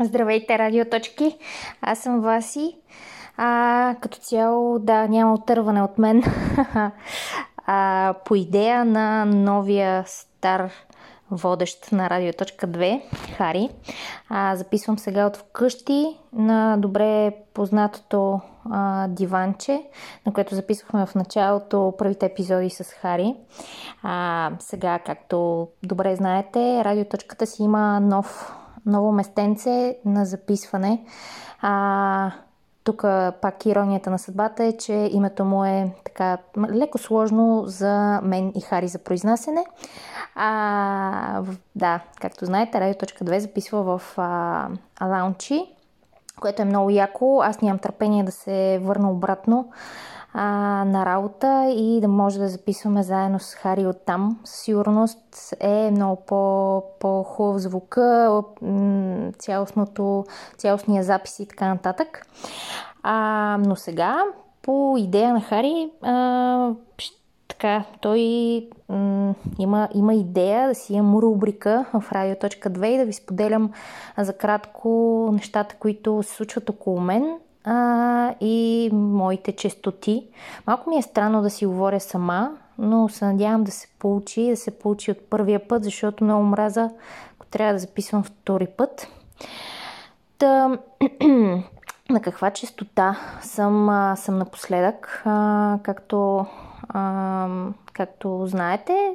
Здравейте, радиоточки! Аз съм Васи. А, като цяло, да, няма отърване от мен. а, по идея на новия стар водещ на Радиоточка 2, Хари. А, записвам сега от вкъщи на добре познатото а, диванче, на което записвахме в началото първите епизоди с Хари. А, сега, както добре знаете, Радиоточката си има нов ново местенце на записване. А, тук пак иронията на съдбата е, че името му е така леко сложно за мен и Хари за произнасене. А, да, както знаете, Радио.2 записва в а, Лаунчи, което е много яко. Аз нямам търпение да се върна обратно а, на работа и да може да записваме заедно с Хари от там. Със сигурност е много по, по-хубав звука, цялостното, цялостния запис и така нататък. А, но сега, по идея на Хари, а, така, той м- има, има идея да си имам рубрика в радио.2 и да ви споделям за кратко нещата, които се случват около мен а, и моите честоти. Малко ми е странно да си говоря сама, но се надявам да се получи, да се получи от първия път, защото много мраза, ако трябва да записвам втори път. Та, на каква частота съм, а, съм напоследък, а, както, както знаете,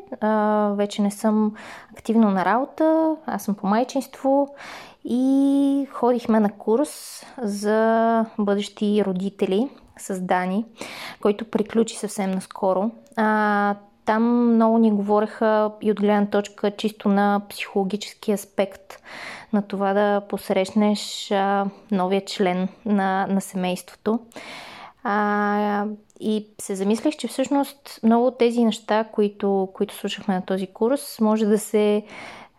вече не съм активно на работа, аз съм по майчинство и ходихме на курс за бъдещи родители с Дани, който приключи съвсем наскоро. А, там много ни говореха и от гледна точка чисто на психологически аспект на това да посрещнеш а, новия член на, на семейството. А, и се замислих, че всъщност много от тези неща, които, които слушахме на този курс, може да се,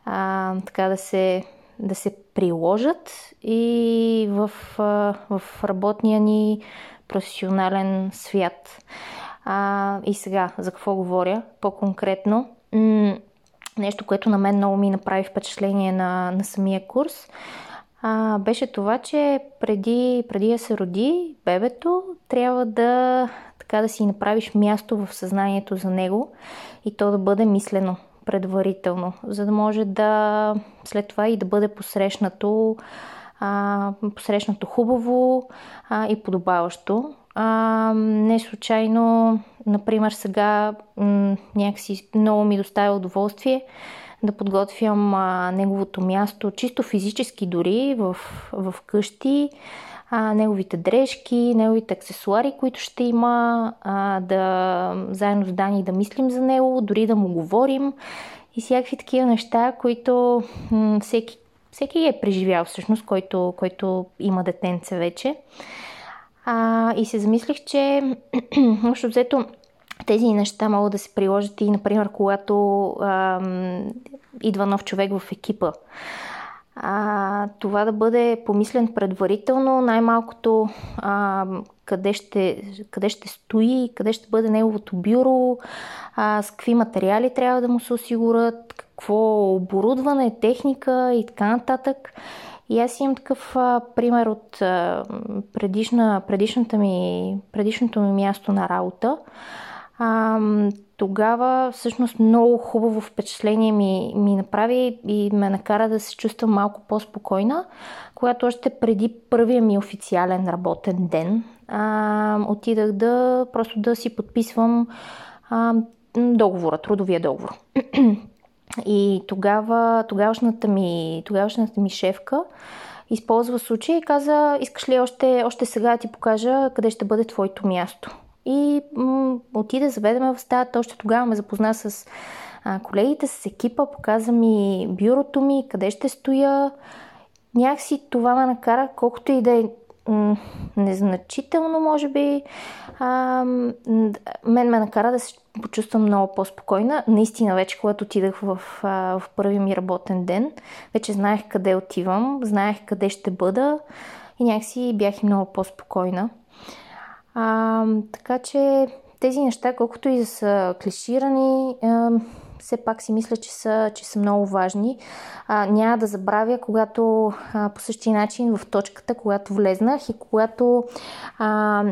а, така да се да се приложат и в, в работния ни професионален свят. А, и сега, за какво говоря по-конкретно? Нещо, което на мен много ми направи впечатление на, на самия курс, а, беше това, че преди, преди да се роди бебето, трябва да, така да си направиш място в съзнанието за него и то да бъде мислено предварително, за да може да след това и да бъде посрещнато, а, посрещнато хубаво а, и подобаващо. А, не случайно, например, сега м- някакси много ми доставя удоволствие да подготвям а, неговото място, чисто физически дори в, в къщи, а, неговите дрежки, неговите аксесуари, които ще има, а, да заедно с Дани да мислим за него, дори да му говорим и всякакви такива неща, които м- всеки, всеки е преживял всъщност, който, който има детенце вече. А, и се замислих, че общо взето тези неща могат да се приложат и, например, когато а, идва нов човек в екипа а, това да бъде помислен предварително, най-малкото а, къде, ще, къде ще стои, къде ще бъде неговото бюро, а, с какви материали трябва да му се осигурят, какво оборудване, техника и така нататък. И аз имам такъв а, пример от а, предишна, предишната ми, предишното ми място на работа. А, тогава всъщност много хубаво впечатление ми, ми направи и ме накара да се чувствам малко по-спокойна, когато още преди първия ми официален работен ден а, отидах да просто да си подписвам а, договора, трудовия договор. И тогава тогавашната ми, тогавашната ми шефка използва случай и каза, искаш ли още, още сега да ти покажа къде ще бъде твоето място. И м- отида, заведеме в стаята. Още тогава ме запозна с а, колегите, с екипа, показа ми бюрото ми, къде ще стоя. Някакси това ме накара, колкото и да е незначително, може би, а, мен ме накара да се почувствам много по-спокойна. Наистина, вече когато отидах в, в първи ми работен ден, вече знаех къде отивам, знаех къде ще бъда и някакси бях и много по-спокойна. А, така че тези неща, колкото и да са клиширани, а, все пак си мисля, че са, че са много важни. А, няма да забравя, когато а, по същия начин в точката, когато влезнах и когато а,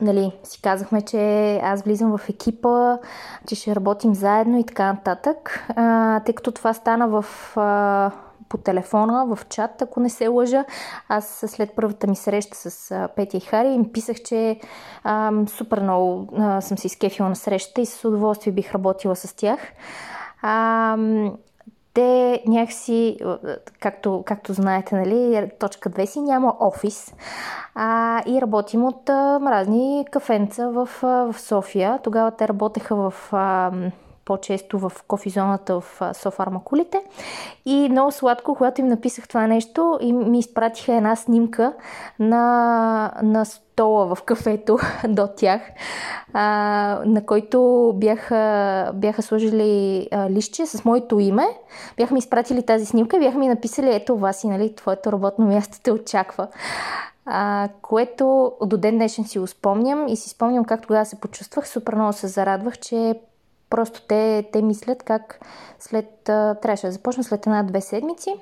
нали, си казахме, че аз влизам в екипа, че ще работим заедно и така нататък. А, тъй като това стана в а, по телефона, в чат, ако не се лъжа. Аз след първата ми среща с Петя и Хари им писах, че а, супер много а, съм се изкефила на срещата и с удоволствие бих работила с тях. А, те някакси, както, както знаете, нали, точка 2 си няма офис а, и работим от а, разни кафенца в, в София. Тогава те работеха в а, по-често в кофизоната в Софармакулите. И много сладко, когато им написах това нещо, и ми изпратиха една снимка на, на стола в кафето до тях, а, на който бяха, бяха сложили а, лище с моето име. Бяха ми изпратили тази снимка и бяха ми написали, ето вас и нали, твоето работно място те очаква. А, което до ден днешен си го спомням и си спомням как тогава се почувствах. Супер много се зарадвах, че Просто те, те мислят как след... Трябваше да започна след една-две седмици.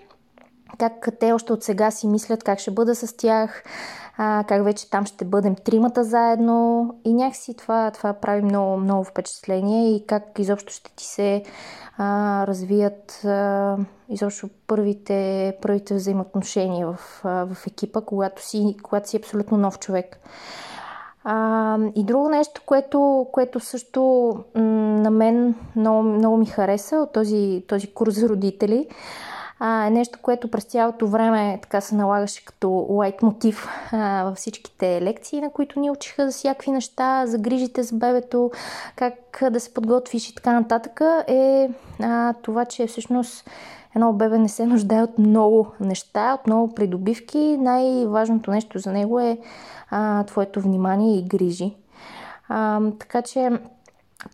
Как те още от сега си мислят как ще бъда с тях, а, как вече там ще бъдем тримата заедно. И някакси това, това прави много, много впечатление и как изобщо ще ти се а, развият а, изобщо първите, първите взаимоотношения в, а, в екипа, когато си, когато си абсолютно нов човек. А, и друго нещо, което, което също м- на мен много, много ми хареса от този, този курс за родители, а, е нещо, което през цялото време така се налагаше като лайт мотив във всичките лекции, на които ни учиха за всякакви неща, за грижите за бебето, как да се подготвиш и така нататък, е а, това, че всъщност едно бебе не се нуждае от много неща, от много придобивки. Най-важното нещо за него е а, твоето внимание и грижи. А, така че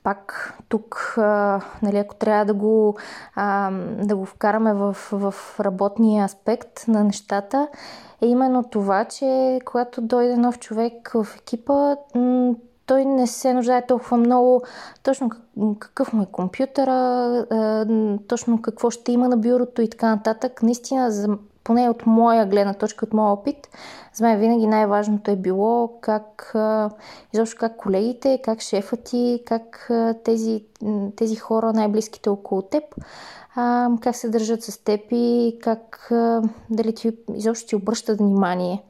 пак тук, а, нали, ако трябва да го, а, да го вкараме в, в работния аспект на нещата, е именно това, че когато дойде нов човек в екипа, той не се нуждае толкова много точно какъв му е компютъра, точно какво ще има на бюрото и така нататък. Наистина, поне от моя гледна точка, от моя опит, за мен винаги най-важното е било как, изобщо как колегите, как шефът ти, как тези, тези хора, най-близките около теб, как се държат с теб и как дали ти изобщо ти обръщат внимание.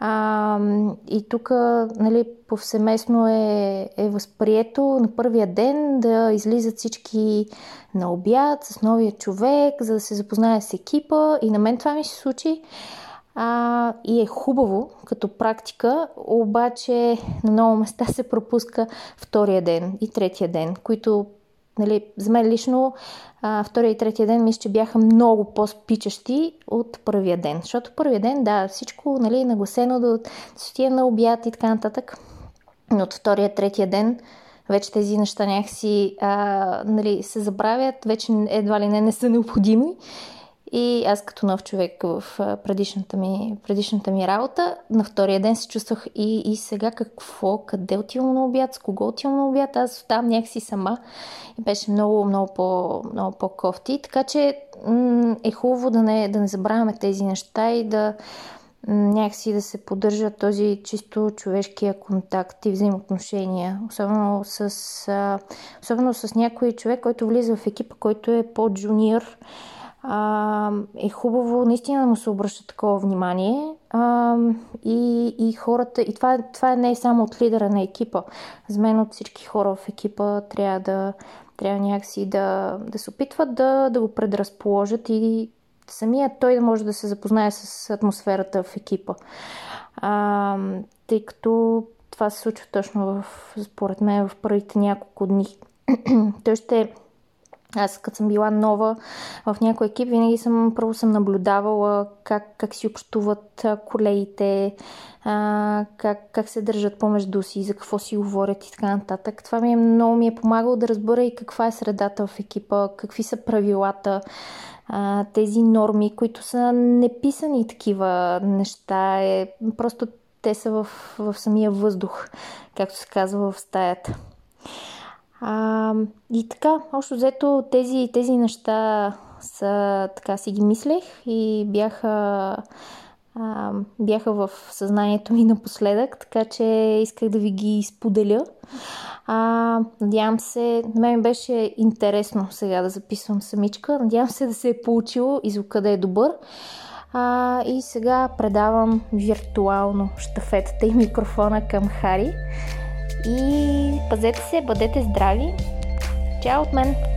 А, и тук нали, повсеместно е, е възприето на първия ден да излизат всички на обяд с новия човек, за да се запознае с екипа. И на мен това ми се случи. А, и е хубаво като практика, обаче на много места се пропуска втория ден и третия ден, които нали, за мен лично а, втория и третия ден мисля, че бяха много по-спичащи от първия ден. Защото първия ден, да, всичко нали, нагласено до сотия на обяд и така нататък. Но от втория, третия ден вече тези неща някакси нали, се забравят, вече едва ли не, не са необходими и аз като нов човек в предишната ми, предишната ми работа, на втория ден се чувствах и, и сега какво, къде отивам на обяд, с кого отивам на обяд, аз оставам някакси сама и беше много, много, по, много по-кофти. Така че е хубаво да не, да не забравяме тези неща и да някакси да се поддържа този чисто човешкия контакт и взаимоотношения. Особено с, особено с някой човек, който влиза в екипа, който е по-джуниор а, е хубаво наистина да му се обръща такова внимание а, и, и хората, и това, това не е само от лидера на екипа. За мен от всички хора в екипа трябва да трябва някакси да, да се опитват да, да го предразположат и самият той да може да се запознае с атмосферата в екипа. А, тъй като това се случва точно в, според мен в първите няколко дни. той ще аз като съм била нова в някой екип, винаги съм първо съм наблюдавала как, как си общуват колегите, а, как, как се държат помежду си, за какво си говорят и така нататък. Това ми е много ми е помагало да разбера и каква е средата в екипа, какви са правилата, а, тези норми, които са неписани такива неща. Е, просто те са в, в самия въздух, както се казва в стаята. А, и така, общо взето тези, тези неща са, така си ги мислех и бяха, а, бяха в съзнанието ми напоследък, така че исках да ви ги споделя. А, надявам се, на мен беше интересно сега да записвам самичка. Надявам се да се е получило и звука да е добър. А, и сега предавам виртуално штафетата и микрофона към Хари. И пазете се, бъдете здрави. Чао от мен!